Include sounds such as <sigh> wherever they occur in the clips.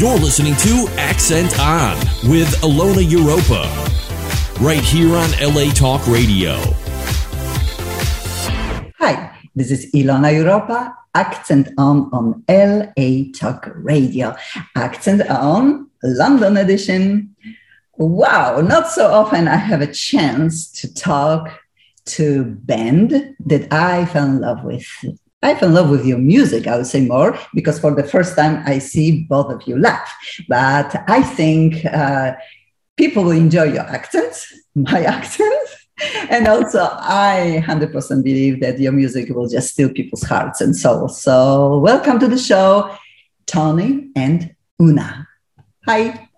You're listening to Accent On with Ilona Europa, right here on LA Talk Radio. Hi, this is Ilona Europa, Accent On on LA Talk Radio. Accent On, London edition. Wow, not so often I have a chance to talk to band that I fell in love with I fell in love with your music, I would say more, because for the first time I see both of you laugh. But I think uh, people will enjoy your accents, <laughs> my accent. And also, I 100% believe that your music will just steal people's hearts and souls. So, welcome to the show, Tony and Una. Hi.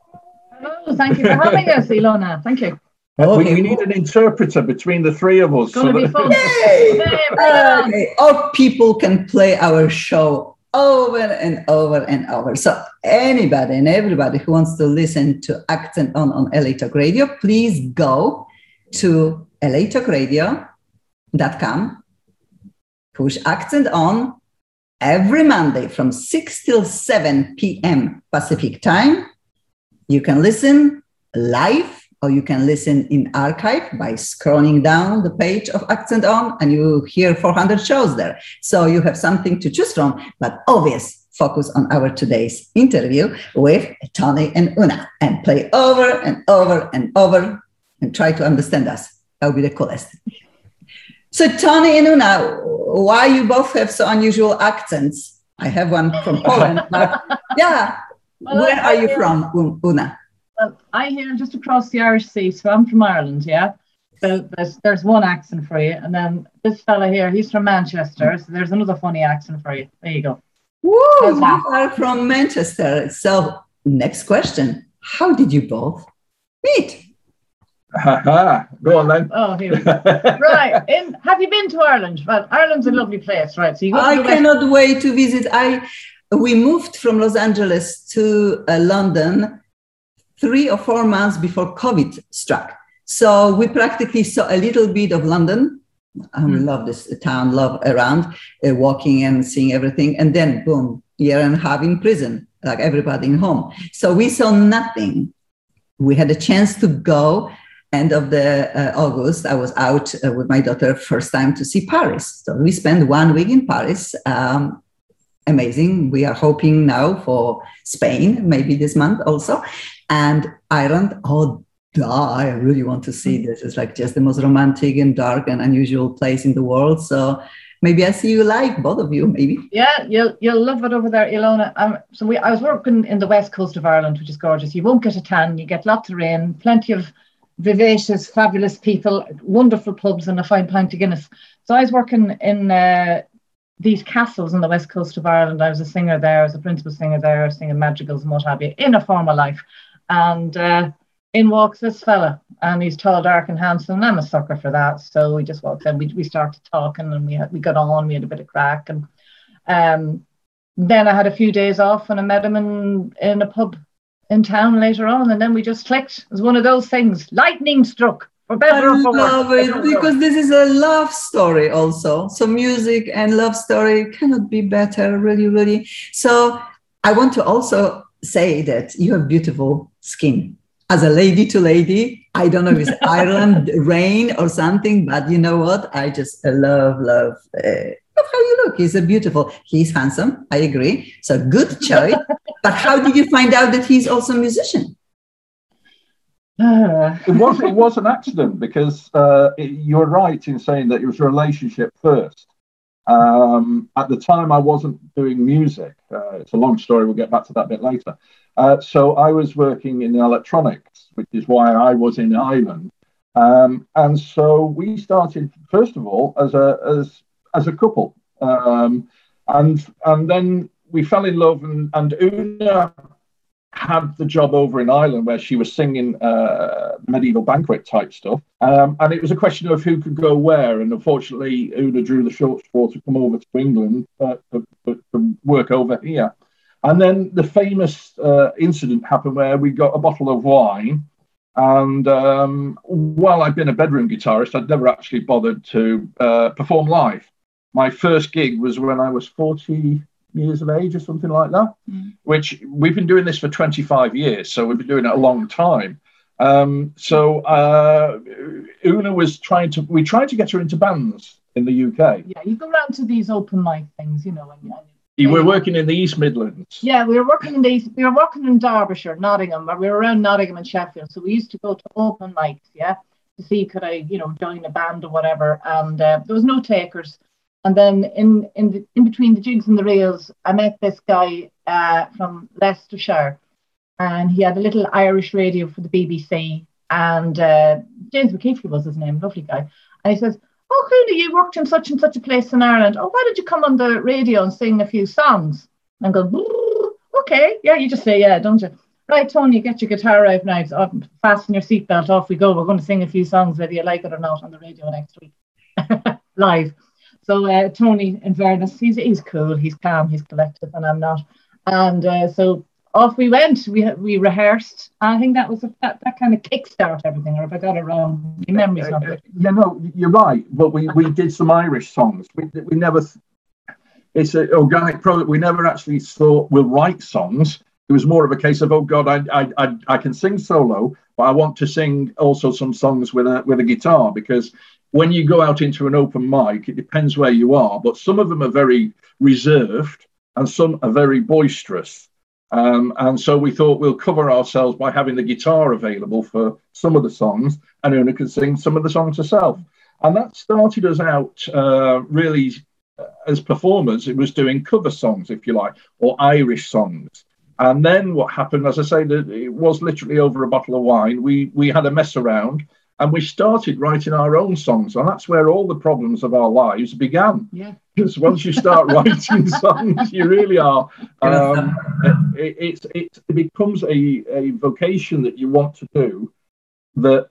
Hello, thank you for having us, Ilona. Thank you. Okay. We, we, need an interpreter between the three of us. It's going to so be fun. <laughs> Yay! okay. Or people can play our show over and over and over. So anybody and everybody who wants to listen to Accent on on LA Talk Radio, please go to latalkradio.com, push Accent on every Monday from 6 till 7 p.m. Pacific time. You can listen live or you can listen in archive by scrolling down the page of Accent On and you hear 400 shows there. So you have something to choose from, but obvious focus on our today's interview with Tony and Una and play over and over and over and try to understand us. That would be the coolest. So Tony and Una, why you both have so unusual accents? I have one from Poland, but <laughs> yeah. Well, Where are you from, Una? Well, I hear just across the Irish Sea, so I'm from Ireland, yeah. So there's there's one accent for you, and then this fella here, he's from Manchester, so there's another funny accent for you. There you go. Woo! You are from Manchester. So next question: How did you both meet? go on then. Oh, here we go. right. <laughs> In, have you been to Ireland? Well, Ireland's a lovely place, right? So you. I cannot wait to visit. I we moved from Los Angeles to uh, London three or four months before COVID struck. So we practically saw a little bit of London. I mm. love this town, love around, uh, walking and seeing everything. And then, boom, year and a half in prison, like everybody in home. So we saw nothing. We had a chance to go. End of the uh, August, I was out uh, with my daughter first time to see Paris. So we spent one week in Paris. Um, amazing. We are hoping now for Spain, maybe this month also. And Ireland, oh, duh, I really want to see this. It's like just the most romantic and dark and unusual place in the world. So maybe I see you like both of you, maybe. Yeah, you'll you'll love it over there, Ilona. Um, so we I was working in the west coast of Ireland, which is gorgeous. You won't get a tan, you get lots of rain, plenty of vivacious, fabulous people, wonderful pubs, and a fine pint of Guinness. So I was working in uh, these castles on the west coast of Ireland. I was a singer there, I was a principal singer there, singing madrigals and what have you, in a former life. And uh, in walks this fella, and he's tall, dark, and handsome. And I'm a sucker for that. So we just walked in. We, we started talking, and we had, we got on. We had a bit of crack, and um, then I had a few days off, and I met him in in a pub in town later on, and then we just clicked. It was one of those things. Lightning struck. For better I love worse. it because this is a love story also. So music and love story cannot be better, really, really. So I want to also say that you have beautiful skin. As a lady to lady, I don't know if it's <laughs> Ireland rain or something, but you know what? I just love, love, uh, love how you look. He's a beautiful. He's handsome. I agree. So good choice. <laughs> but how did you find out that he's also a musician? it was it was an accident because uh, it, you're right in saying that it was a relationship first. Um, at the time, I wasn't doing music. Uh, it's a long story. We'll get back to that bit later. Uh, so I was working in electronics, which is why I was in Ireland. Um, and so we started first of all as a as as a couple, um, and and then we fell in love. And, and Una had the job over in Ireland where she was singing uh, medieval banquet type stuff. Um, and it was a question of who could go where. And unfortunately, Una drew the short straw to come over to England uh, to, to, work over here. And then the famous uh, incident happened where we got a bottle of wine. And um, while I'd been a bedroom guitarist, I'd never actually bothered to uh, perform live. My first gig was when I was 40, years of age or something like that. Mm. Which we've been doing this for 25 years, so we've been doing it a long time. Um, so uh, Una was trying to, we tried to get her into bands in the UK. Yeah, you go around to these open mic things, you know, and, and you were working in the East Midlands. Yeah, we were working in the East, we were working in Derbyshire, Nottingham, but we were around Nottingham and Sheffield. So we used to go to open mics, yeah, to see could I, you know, join a band or whatever. And uh, there was no takers. And then in in the, in between the jigs and the reels, I met this guy uh, from Leicestershire, and he had a little Irish radio for the BBC. And uh, James McKeithley was his name, lovely guy. And he says, "Oh, Cooley, you worked in such and such a place in Ireland. Oh, why did you come on the radio and sing a few songs?" And go, "Okay, yeah, you just say yeah, don't you?" Right, Tony, get your guitar out now. Fasten your seatbelt. Off we go. We're going to sing a few songs, whether you like it or not, on the radio next week, <laughs> live. So uh, Tony, in fairness, he's he's cool, he's calm, he's collected, and I'm not. And uh, so off we went. We we rehearsred. I think that was a, that that kind of kickstart everything. Or if I got it wrong, your memory's not good. Yeah, no, you're right. But we we did some Irish songs. We we never. It's an organic product. We never actually thought we'll write songs. It was more of a case of oh god, I I I, I can sing solo, but I want to sing also some songs with a with a guitar because when you go out into an open mic, it depends where you are, but some of them are very reserved and some are very boisterous. Um, and so we thought we'll cover ourselves by having the guitar available for some of the songs, and Una can sing some of the songs herself. And that started us out uh, really uh, as performers. It was doing cover songs, if you like, or Irish songs. And then what happened, as I say, it was literally over a bottle of wine. We we had a mess around, and we started writing our own songs, and that's where all the problems of our lives began. Yeah because once you start <laughs> writing songs, you really are. Um, it, it, it, it, becomes a, a vocation that you want to do that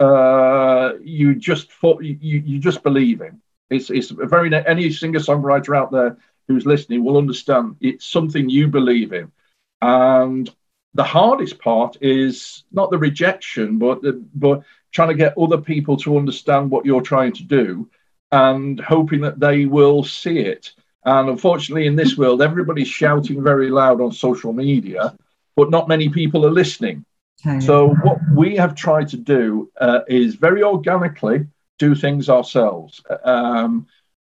uh, you just you, you just believe in. It's it's a very any singer songwriter out there who's listening will understand it's something you believe in, and the hardest part is not the rejection, but the, but trying to get other people to understand what you're trying to do and hoping that they will see it. And unfortunately, in this world, everybody's shouting very loud on social media, but not many people are listening. So, what we have tried to do uh, is very organically do things ourselves. Um,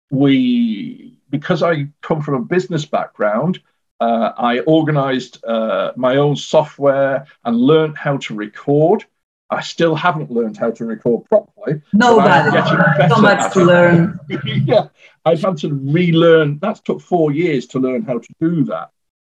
we, because I come from a business background, uh, I organized uh, my own software and learned how to record. I still haven't learned how to record properly. Nobody. So much to learn. <laughs> yeah, I've had to relearn. That took four years to learn how to do that.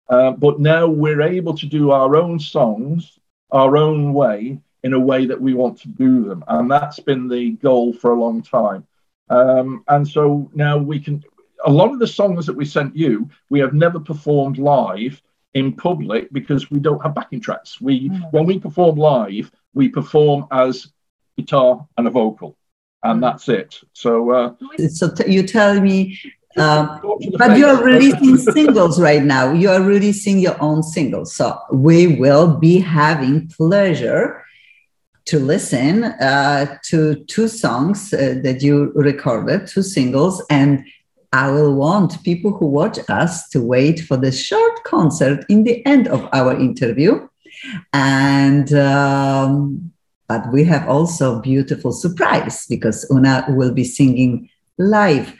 Uh, but now we're able to do our own songs our own way in a way that we want to do them. And that's been the goal for a long time. Um, and so now we can, a lot of the songs that we sent you, we have never performed live in public because we don't have backing tracks. We, mm. when we perform live, we perform as guitar and a vocal, and mm. that's it. So, uh, so t- you tell me, um, but you're releasing <laughs> singles right now. You are releasing your own singles, so we will be having pleasure to listen uh, to two songs uh, that you recorded, two singles, and I will want people who watch us to wait for the short concert in the end of our interview and um, but we have also beautiful surprise because Una will be singing live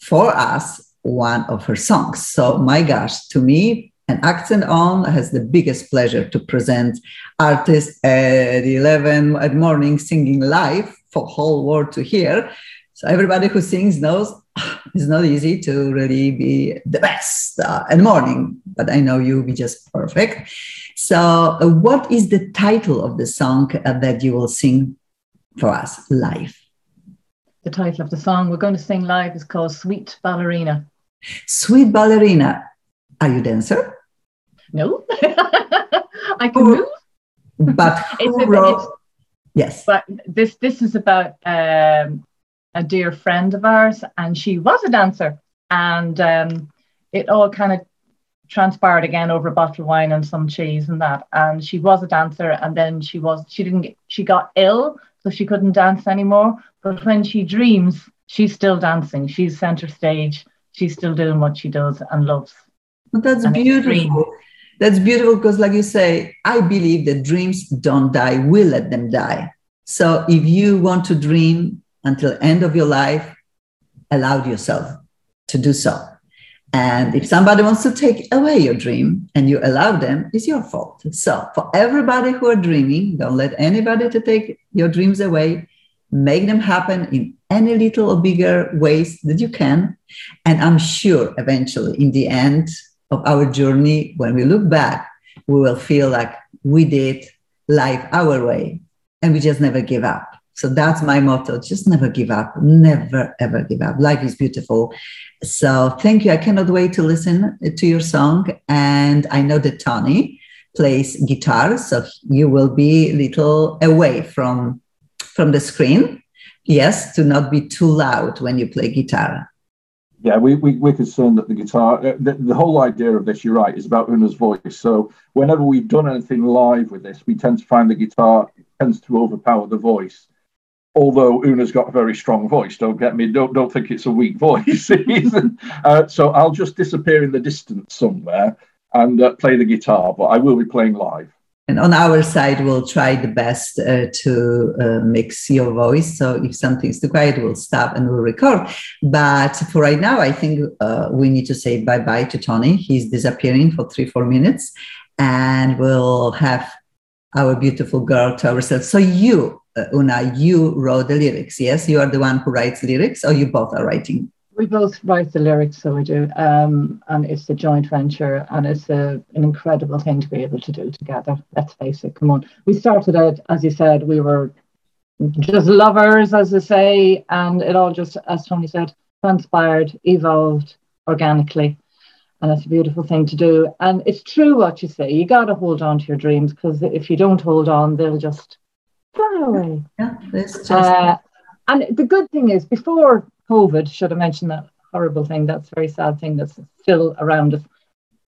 for us one of her songs. So my gosh, to me, an accent on has the biggest pleasure to present artists at 11 at morning singing live for whole world to hear. So everybody who sings knows <sighs> it's not easy to really be the best uh, in the morning, but I know you'll be just perfect. So, uh, what is the title of the song uh, that you will sing for us live? The title of the song we're going to sing live is called Sweet Ballerina. Sweet Ballerina. Are you a dancer? No, <laughs> I can move. But <laughs> who wrote? Yes. But this this is about um, a dear friend of ours, and she was a dancer, and um, it all kind of transpired again over a bottle of wine and some cheese and that. And she was a dancer, and then she was she didn't get, she got ill, so she couldn't dance anymore. But when she dreams, she's still dancing. She's center stage. She's still doing what she does and loves. Well, that's beautiful. That's beautiful because, like you say, I believe that dreams don't die. We let them die. So if you want to dream until end of your life, allow yourself to do so. And if somebody wants to take away your dream and you allow them, it's your fault. So for everybody who are dreaming, don't let anybody to take your dreams away. Make them happen in any little or bigger ways that you can. And I'm sure eventually in the end of our journey, when we look back, we will feel like we did life our way and we just never give up. So that's my motto. Just never give up. Never, ever give up. Life is beautiful. So thank you. I cannot wait to listen to your song. And I know that Tony plays guitar. So you will be a little away from, from the screen. Yes, to not be too loud when you play guitar. Yeah, we, we, we're concerned that the guitar, uh, the, the whole idea of this, you're right, is about Una's voice. So whenever we've done anything live with this, we tend to find the guitar tends to overpower the voice although Una's got a very strong voice, don't get me, don't don't think it's a weak <laughs> voice. uh, so I'll just disappear in the distance somewhere and uh, play the guitar, but I will be playing live. And on our side, we'll try the best uh, to uh, mix your voice. So if something's too quiet, we'll stop and we'll record. But for right now, I think uh, we need to say bye bye to Tony. He's disappearing for three, four minutes, and we'll have our beautiful girl to ourselves. So you Una, you wrote the lyrics. Yes, you are the one who writes lyrics, or you both are writing. We both write the lyrics, so we do, um, and it's a joint venture, and it's a, an incredible thing to be able to do together. Let's face it. Come on, we started out, as you said, we were just lovers, as I say, and it all just, as Tony said, transpired, evolved organically and it's a beautiful thing to do. And it's true what you say. You got to hold on to your dreams because if you don't hold on, they'll just fly away. Yeah, just... uh, and the good thing is, before COVID, should I mention that horrible thing, that's very sad thing that's still around us,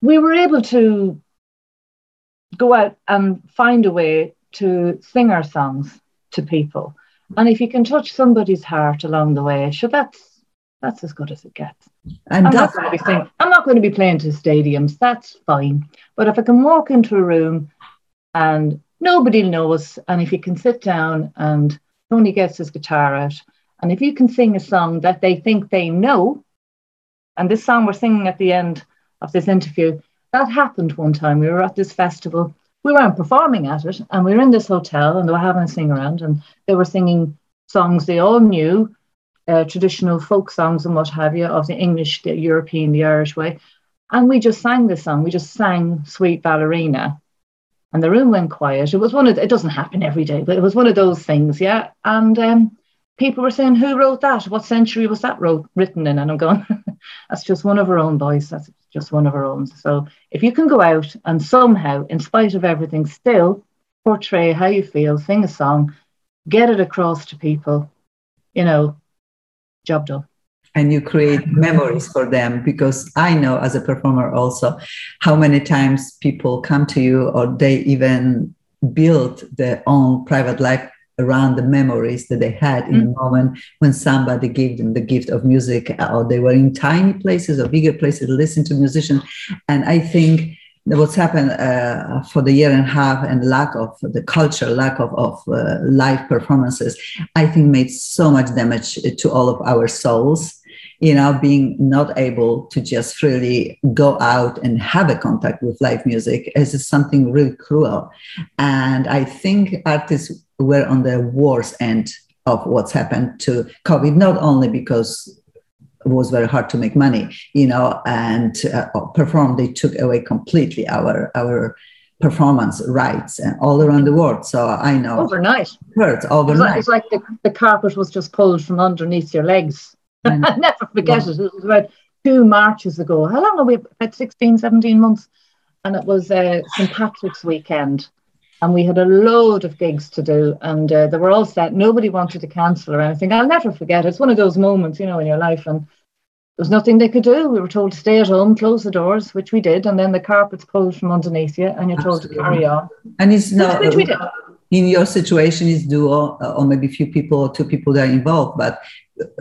we were able to go out and find a way to sing our songs to people. And if you can touch somebody's heart along the way, sure, that's that's as good as it gets. And I'm not going to be singing, I'm not going to be playing to stadiums. That's fine. But if I can walk into a room and nobody knows. And if you can sit down and Tony gets his guitar out, and if you can sing a song that they think they know, and this song we're singing at the end of this interview, that happened one time. We were at this festival. We weren't performing at it, and we were in this hotel, and they were having a sing around, and they were singing songs they all knew, uh, traditional folk songs and what have you, of the English, the European, the Irish way. And we just sang this song. We just sang Sweet Ballerina and the room went quiet. It was one of it doesn't happen every day, but it was one of those things, yeah. And um, people were saying, "Who wrote that? What century was that wrote, written in?" And I'm going, <laughs> "That's just one of our own boys. That's just one of our own." So if you can go out and somehow, in spite of everything, still portray how you feel, sing a song, get it across to people, you know, job done and you create memories for them because i know as a performer also how many times people come to you or they even build their own private life around the memories that they had in mm-hmm. a moment when somebody gave them the gift of music or they were in tiny places or bigger places to listen to musicians and i think what's happened uh, for the year and a half and lack of the culture, lack of, of uh, live performances, I think made so much damage to all of our souls you know, being not able to just freely go out and have a contact with live music is something really cruel. And I think artists were on the worst end of what's happened to COVID, not only because it was very hard to make money, you know, and uh, perform. They took away completely our our performance rights and all around the world. So I know overnight. Hurts overnight. It's like, it's like the, the carpet was just pulled from underneath your legs. I never forget yeah. it. It was about two marches ago. How long are we? About 16, 17 months. And it was uh, St. Patrick's weekend. And we had a load of gigs to do. And uh, they were all set. Nobody wanted to cancel or anything. I'll never forget it. It's one of those moments, you know, in your life. And there was nothing they could do. We were told to stay at home, close the doors, which we did. And then the carpets pulled from underneath you and you're told Absolutely. to carry on. And it's not. Which, which we did in your situation is duo uh, or maybe few people or two people that are involved but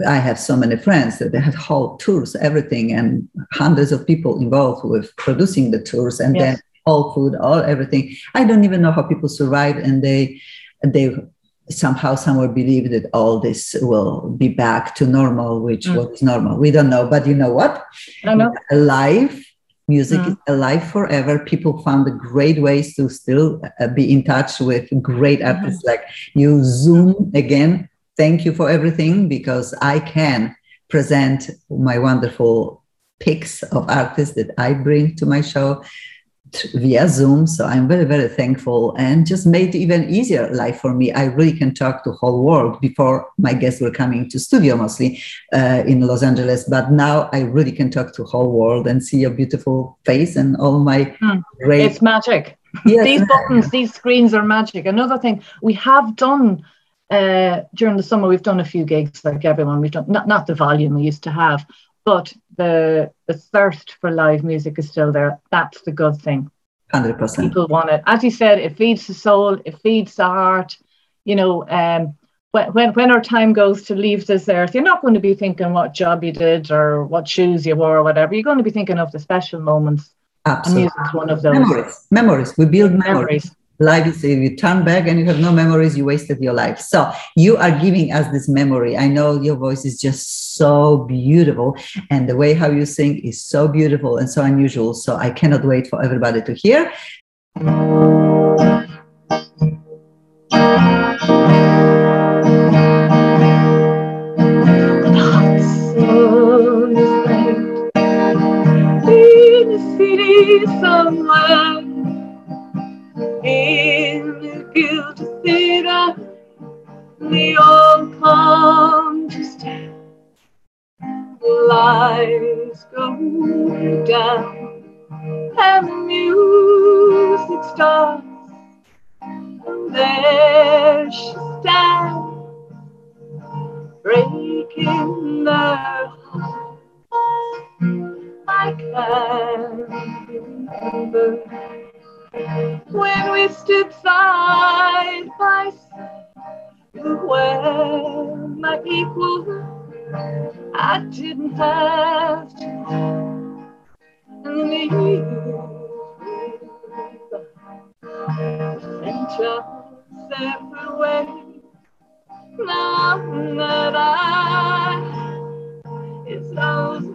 i have so many friends that they have whole tours everything and hundreds of people involved with producing the tours and Yes. then all food all everything i don't even know how people survive and they they somehow somewhere believe that all this will be back to normal which Mm. what is normal we don't know but you know what I know. alive music Mm. is alive forever people found great ways to still uh, be in touch with great Mm-hmm. artists like you zoom again thank you for everything because i can present my wonderful pics of artists that i bring to my show via zoom so i'm very very thankful and just made even easier life for me i really can talk to whole world before my guests were coming to studio mostly uh, in Los Angeles, but now I really can talk to whole world and see your beautiful face and all my Hmm. great. It's magic. Yes, these buttons, these screens are magic. Another thing, we have done uh, during the summer, we've done a few gigs like everyone. We've done not, not the volume we used to have, but the the thirst for live music is still there. That's the good thing. hundred percent. People want it. As you said, it feeds the soul, it feeds the heart. You know, um, when, when, when our time goes to leave this earth, you're not going to be thinking what job you did or what shoes you wore or whatever. You're going to be thinking of the special moments. And Absolutely. music's one of those. Memories, memories. We build memories. Memories. Life is if you turn back and you have no memories, you wasted your life. So you are giving us this memory. I know your voice is just so beautiful, and the way how you sing is so beautiful and so unusual. So I cannot wait for everybody to hear. somewhere stare the lights go down and the music starts and there she stands breaking their hearts. I can remember when we stood side by side. You were my equal. I didn't have to. Sent us separate. Now that I, it's those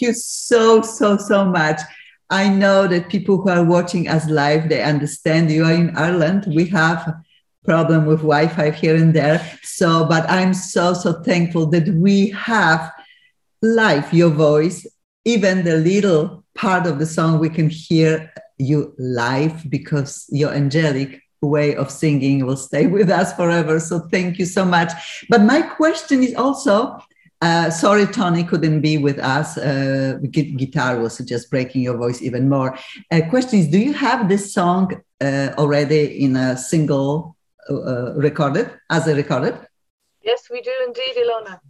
Thank you so, so, so much. I know that people who are watching us live, they understand you are in Ireland. We have problem with Wi-Fi here and there. So, but I'm so, so thankful that we have live your voice, even the little part of the song we can hear you live because your angelic way of singing will stay <laughs> with us forever. So thank you so much. But my question is also, uh, sorry, Tony couldn't be with us. Uh, gu- guitar was just breaking your voice even more. Uh, question is, do you have this song uh, already in a single uh, recorded, as a recorded? Yes, we do indeed, Ilona.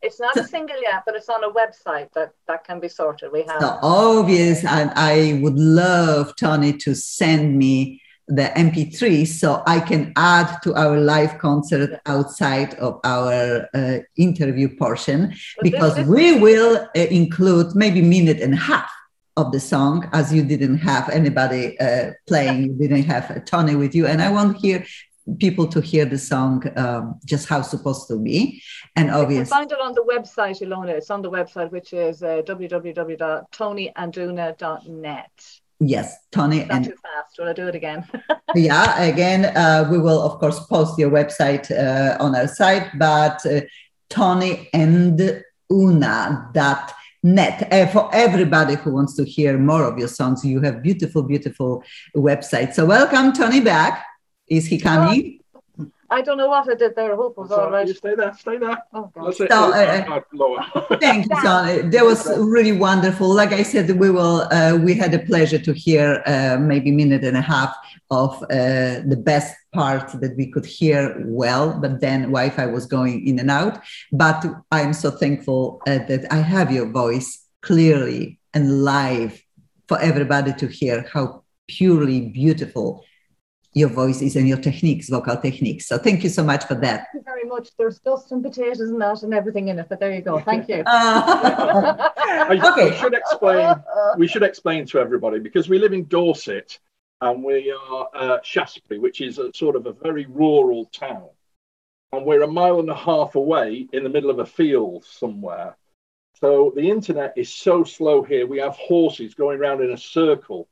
It's not a single yet, but it's on a website that, that can be sorted. We have. So obvious, and I would love Tony to send me the MP3 so I can add to our live concert outside of our uh, interview portion because we will uh, include maybe minute and a half of the song as you didn't have anybody uh, playing, you didn't have Tony with you, and I want here people to hear the song um, just how it's supposed to be, and You find it on the website, Ilona. It's on the website, which is uh, www.tonyanduna.net. Yes, Tony Not and too fast. Will I do it again? <laughs> yeah again uh, we will of course post your website uh, on our site but uh, tony and una dot net. Uh, for everybody who wants to hear more of your songs you have beautiful beautiful website. So welcome tony back. Is he coming I don't know what I did there. I hope it was So all right. You stay there, stay there. Oh, God. That's it. So, Oh, uh, God, <laughs> Thank you, Son. That was really wonderful. Like I said, we will. Uh, we had a pleasure to hear uh, maybe a minute and a half of uh, the best part that we could hear well, but then Wi-Fi was going in and out. But I'm so thankful uh, that I have your voice clearly and live for everybody to hear how purely beautiful your voice is and your techniques, vocal techniques. So thank you so much for that. Thank you very much. There's dust and potatoes and that and everything in it, but there you go. Thank you. <laughs> Uh, Okay. We should explain. We should explain to everybody because we live in Dorset and we are uh, Shaftesbury, which is a sort of a very rural town, and we're a mile and a half away in the middle of a field somewhere. So the internet is so slow here. We have horses going around in a circle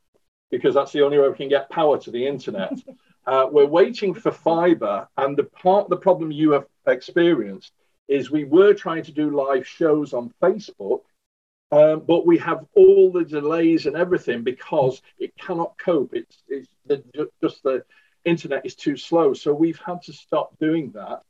because that's the only way we can get power to the internet. <laughs> Uh, we're waiting for fiber, and the part the problem you have experienced is we were trying to do live shows on Facebook, um, but we have all the delays and everything because it cannot cope. It's, it's the, just the internet is too slow, so we've had to stop doing that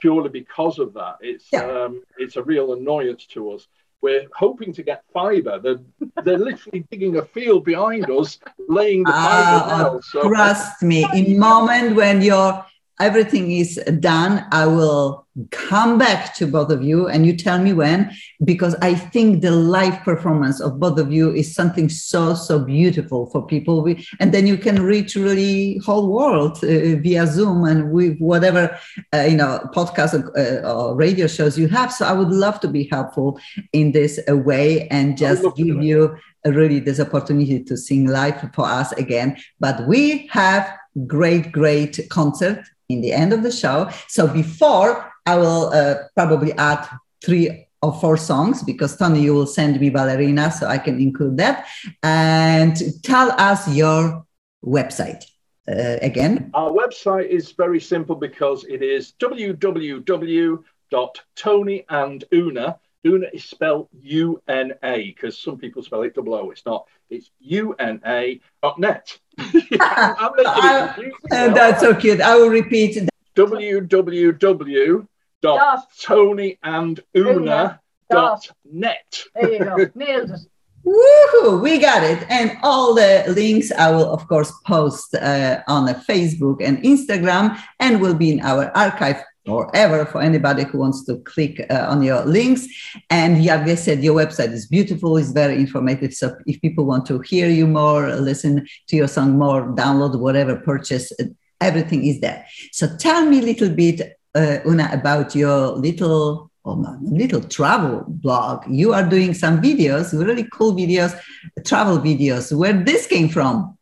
purely because of that. It's Yeah. um, it's a real annoyance to us. We're hoping to get fiber. They're, they're literally digging a field behind us, laying the fiber Ah, now. So trust me in moment when your everything is done i will come back to both of you and you tell me when because i think the live performance of both of you is something so so beautiful for people. We, and then you can reach really whole world uh, via zoom and with whatever uh, you know podcast uh, or radio shows you have. So i would love to be helpful in this uh, way and just love to do give you uh, really this opportunity to sing live for us again. But we have great great concert in the end of the show so before i will uh, probably add three or four songs because tony you will send me ballerina so i can include that and tell us your website uh, again Our website is very simple because it is www.tonyanduna. Una is spelled U N A because some people spell it double O. It's not. It's U N A dot net. <laughs> I'm making it confusing Uh, now. that's so cute i will repeat www.tonyanduna.net. There you go. Nailed it. <laughs> Woohoo! We got it. And all the links I will, of course, post uh, on Facebook and Instagram and will be in our archive forever for anybody who wants to click uh, on your links. And Yavge said your website is beautiful, it's very informative. So if people want to hear you more, listen to your song more, download whatever, purchase, everything is there. So tell me a little bit, uh, Una, about your little oh, little travel blog. You are doing some videos, really cool videos, travel videos. Where this came from?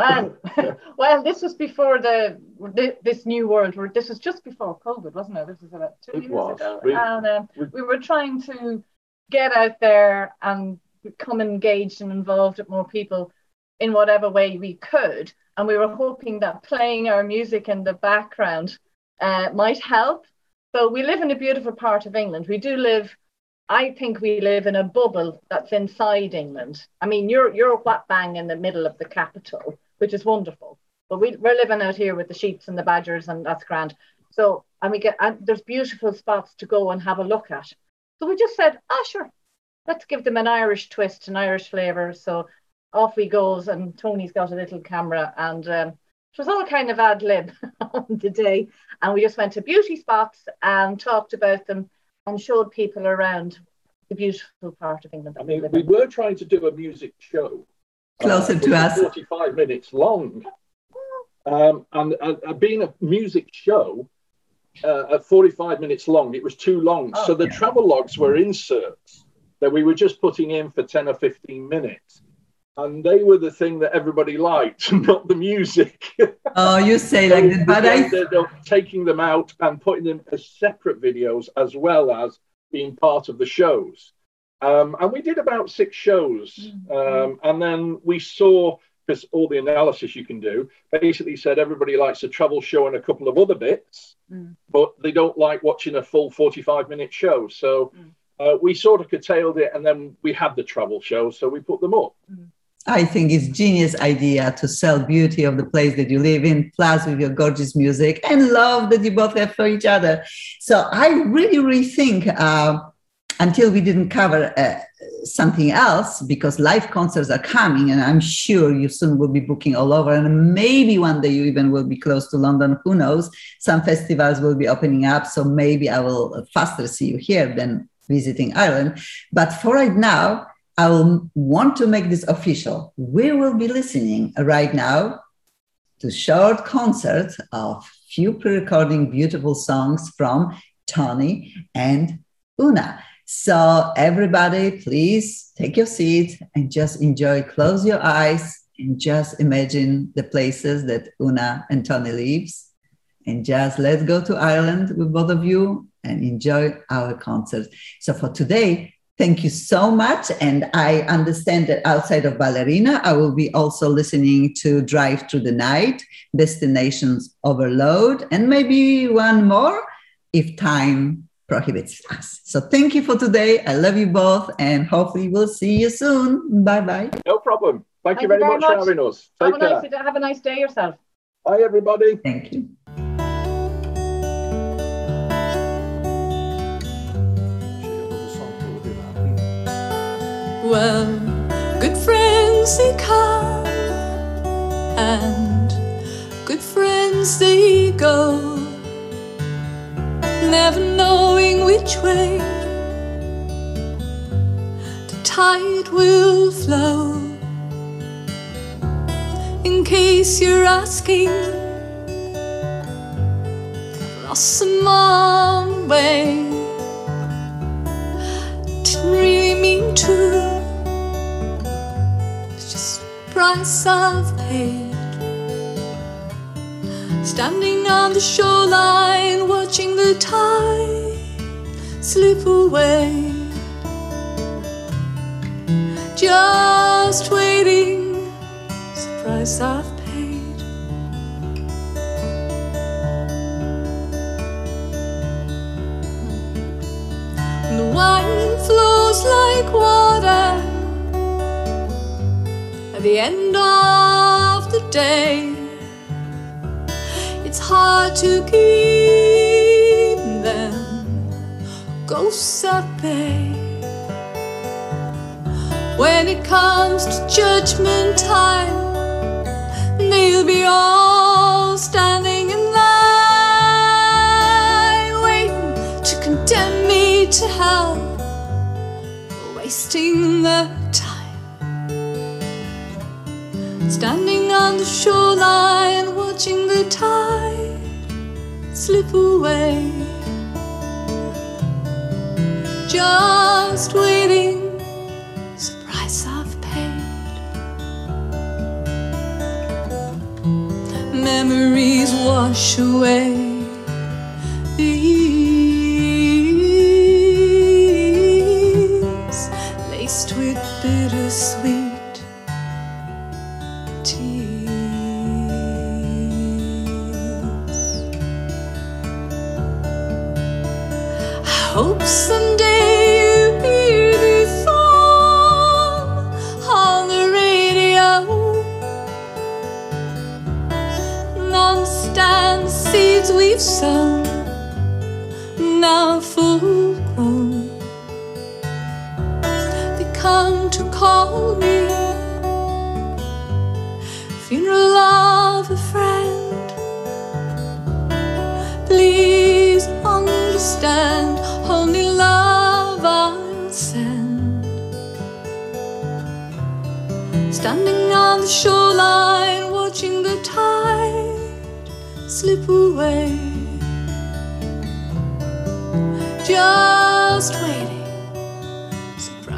Well, <laughs> <laughs> well, this was before the this new world. This was just before COVID, wasn't it? This was about two It years was. ago, We- and um, we- we were trying to get out there and become engaged and involved with more people in whatever way we could. And we were hoping that playing our music in the background uh, might help. So we live in a beautiful part of England. We do live. I think we live in a bubble that's inside England. I mean, you're you're whack bang in the middle of the capital, which is wonderful. But we, we're living out here with the sheeps and the badgers, and that's grand. So, and we get and there's beautiful spots to go and have a look at. So we just said, ah, sure, let's give them an Irish twist, an Irish flavour. So off we goes, and Tony's got a little camera, and um, it was all kind of ad lib <laughs> on the day, and we just went to beauty spots and talked about them and showed people around the beautiful part of England I mean, we were trying to do a music show. Closer to us. 45 minutes long. Um, and uh, uh, being a music show uh, at 45 minutes long, it was too long. Oh, so the yeah. travel logs were inserts that we were just putting in for 10 or 15 minutes. And they were the thing that everybody liked, <laughs> not the music. Oh, you say like that, but I up taking them out and putting them as separate videos as well as being part of the shows. Um, and we did about six shows. Mm-hmm. Um, and then we saw, because all the analysis you can do basically said everybody likes a travel show and a couple of other bits, Mm. but they don't like watching a full 45 minute show. So Mm. uh, we sort of curtailed it and then we had the travel show, so we put them up. I think it's genius idea to sell beauty of the place that you live in, plus with your gorgeous music and love that you both have for each other. So I really, really think uh, until we didn't cover uh, something else because live concerts are coming and i'm sure you soon will be booking all over and maybe one day you even will be close to london who knows? Some festivals will be opening up so maybe i will faster see you here than visiting ireland. But for right now i will want to make this official. We will be listening right now to short concert of few pre-recording beautiful songs from tony and una so, everybody, please take your seat and just enjoy, close your eyes, and just imagine the places that Una and Tony lives. And just let's go to Ireland with both of you and enjoy our concert. So, for today, thank you so much. And I understand that outside of Ballerina, I will be also listening to Drive Through the Night, Destinations Overload, and maybe one more if time prohibits us. So thank you for today. I love you both and hopefully we'll see you soon. Bye bye. No problem. Thank, Thank you, very, you very much, much, for having us. Take have, a nice, have a nice day yourself. Bye, everybody. Thank you. Well, good friends they come and good friends they go never knowing which way the tide will flow. In case you're asking, I've lost some way. Didn't really mean to. It's just the price I've paid. Standing on the shoreline, watching the tide slip away. Just waiting, the price I've paid. And the wine flows like water at the end of the day hard to keep them ghosts at bay. When it comes to judgment time, they'll be all slip away. Just waiting, surprise I've paid. Memories wash away.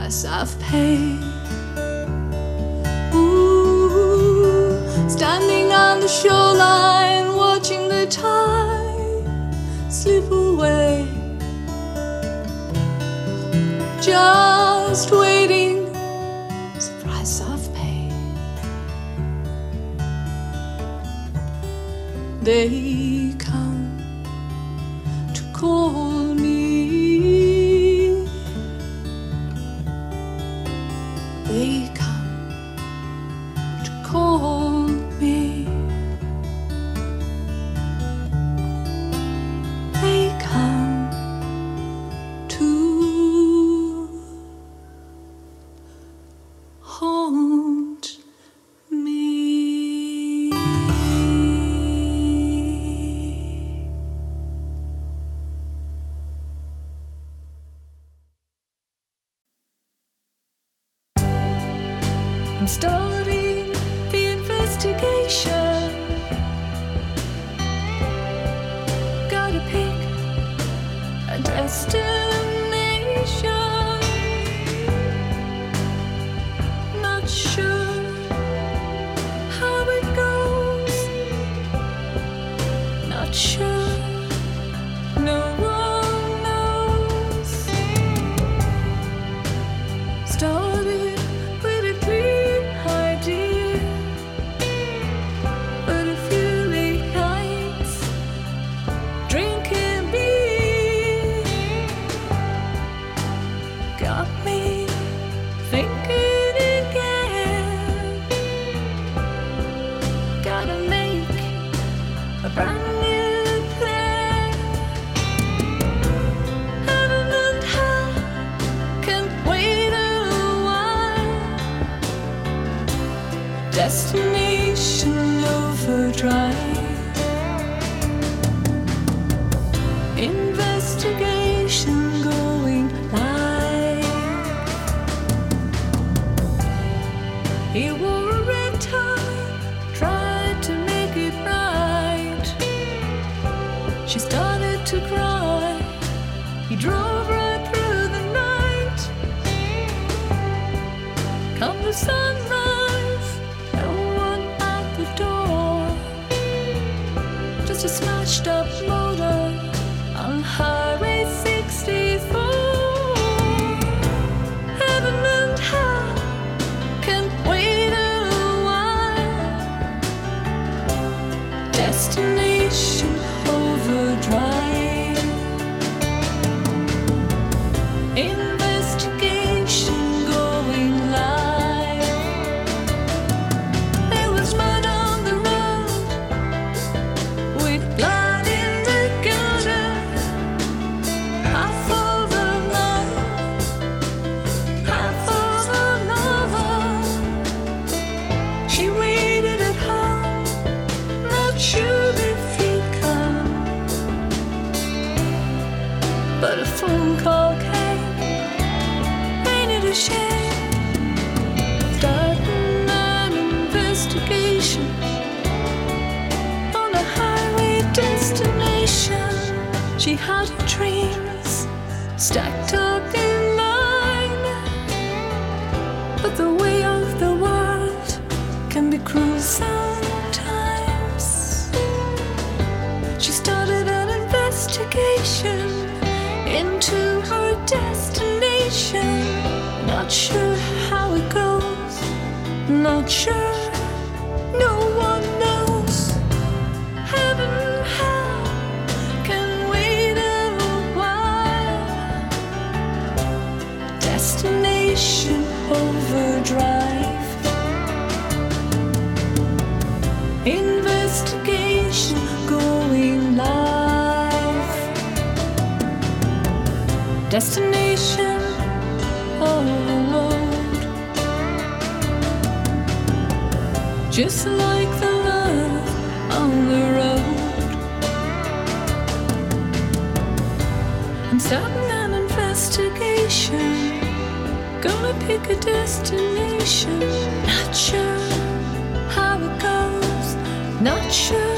Price I've paid. Ooh, standing on the shoreline, watching the tide slip away just waiting. It's the price I've paid. They Not sure.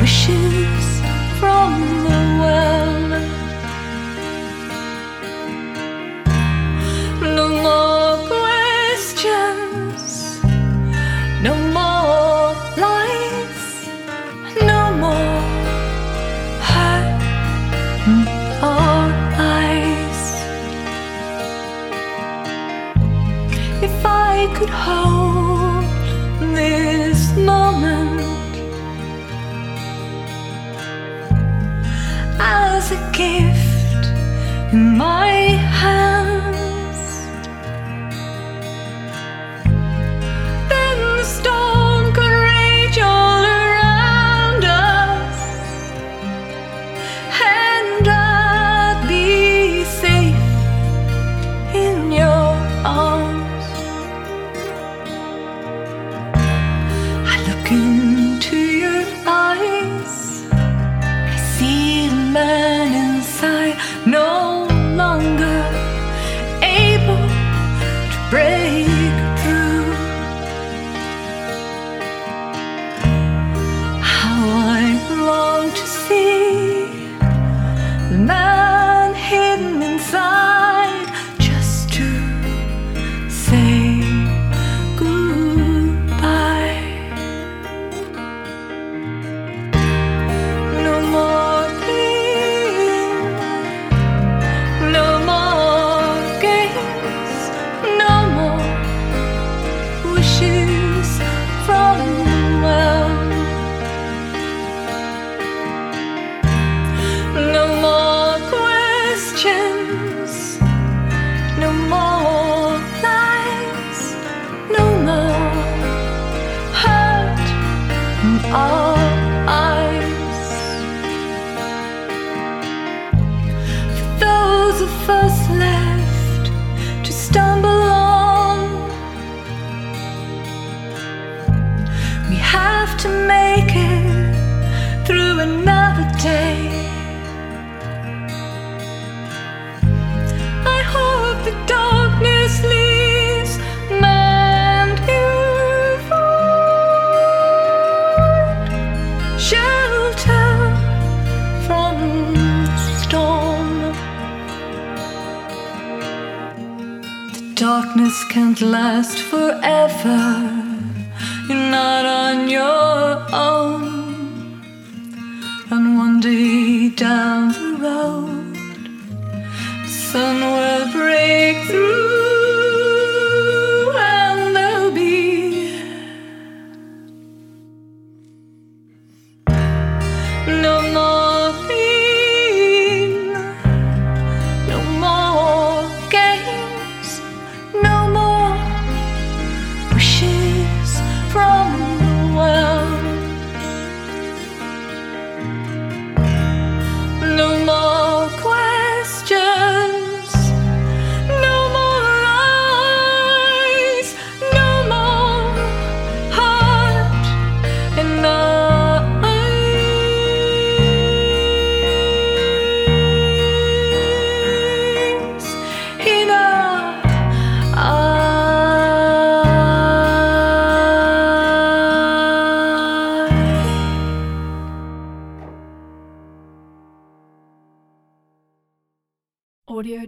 Wishes from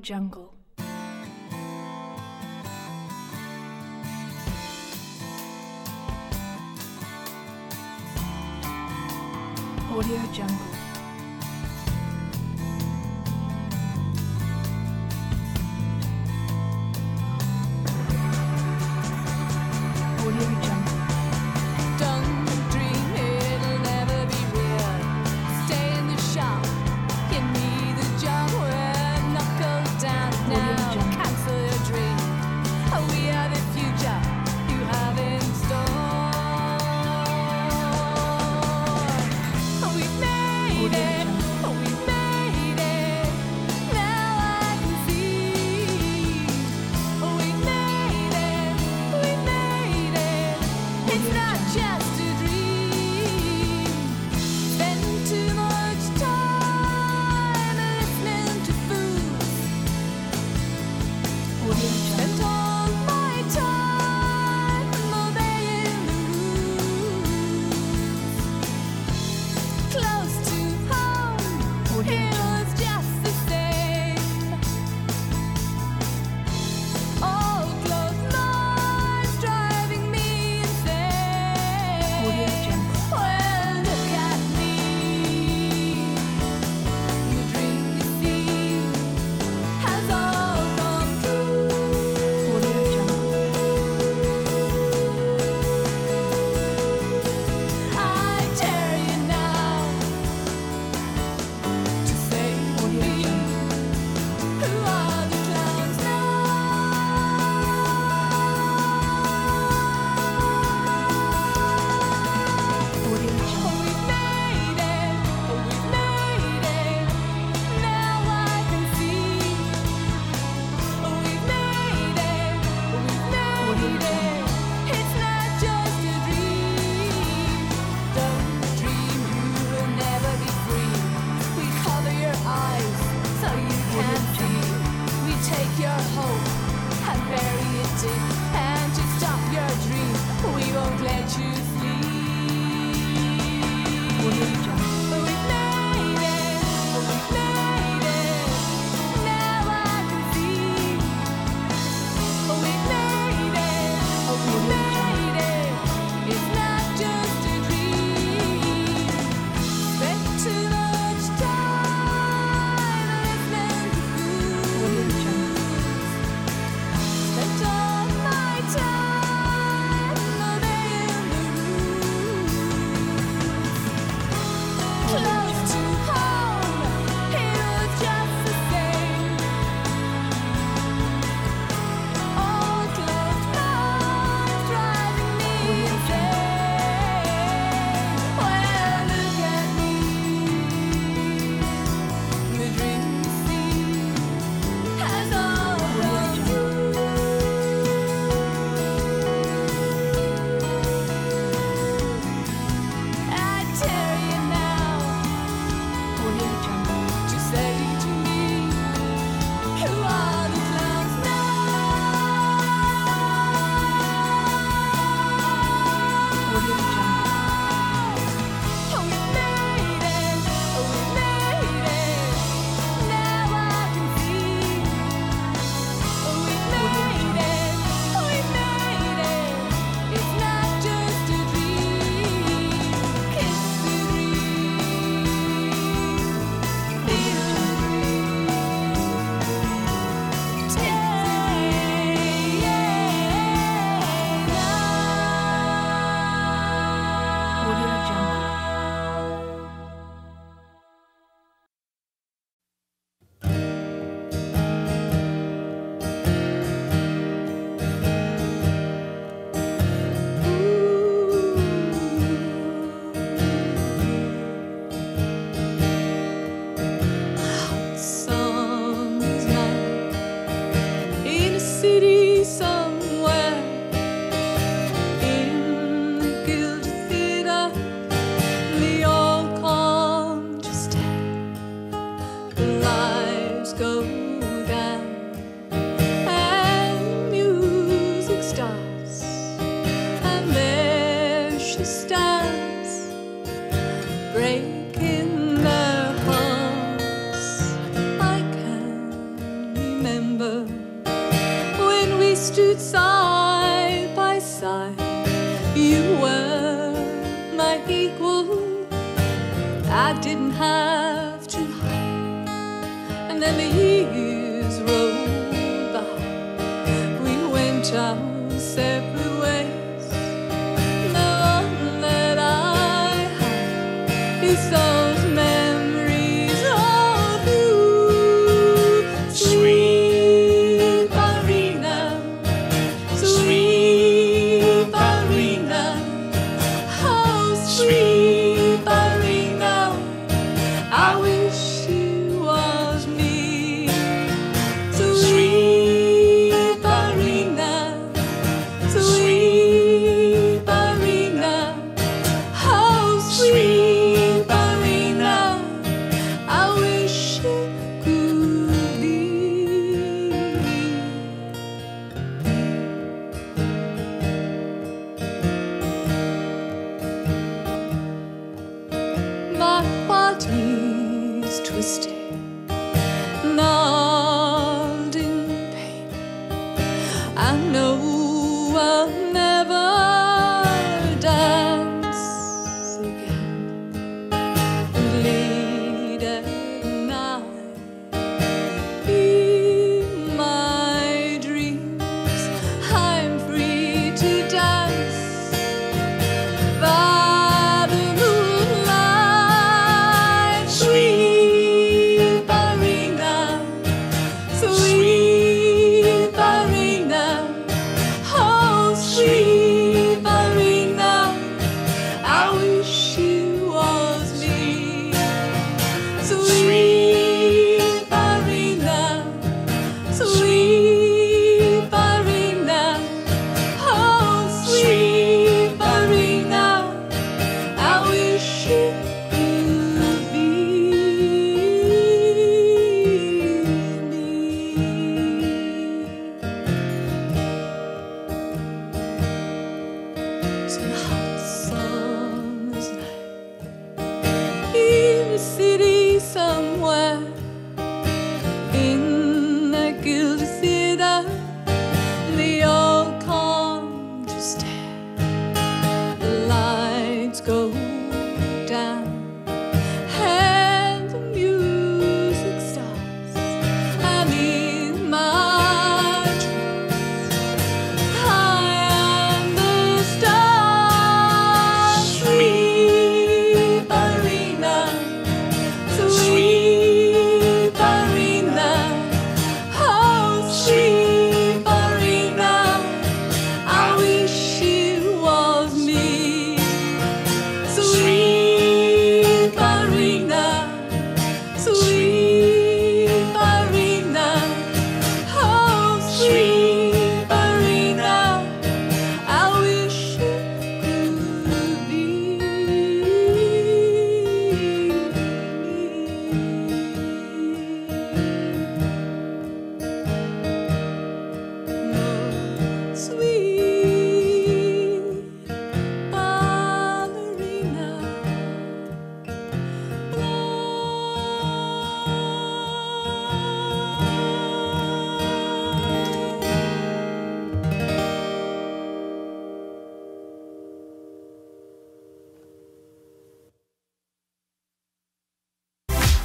Jungle. Audio Jungle.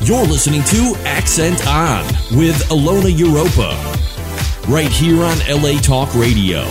You're listening to Accent On with Alona Europa, right here on LA Talk Radio.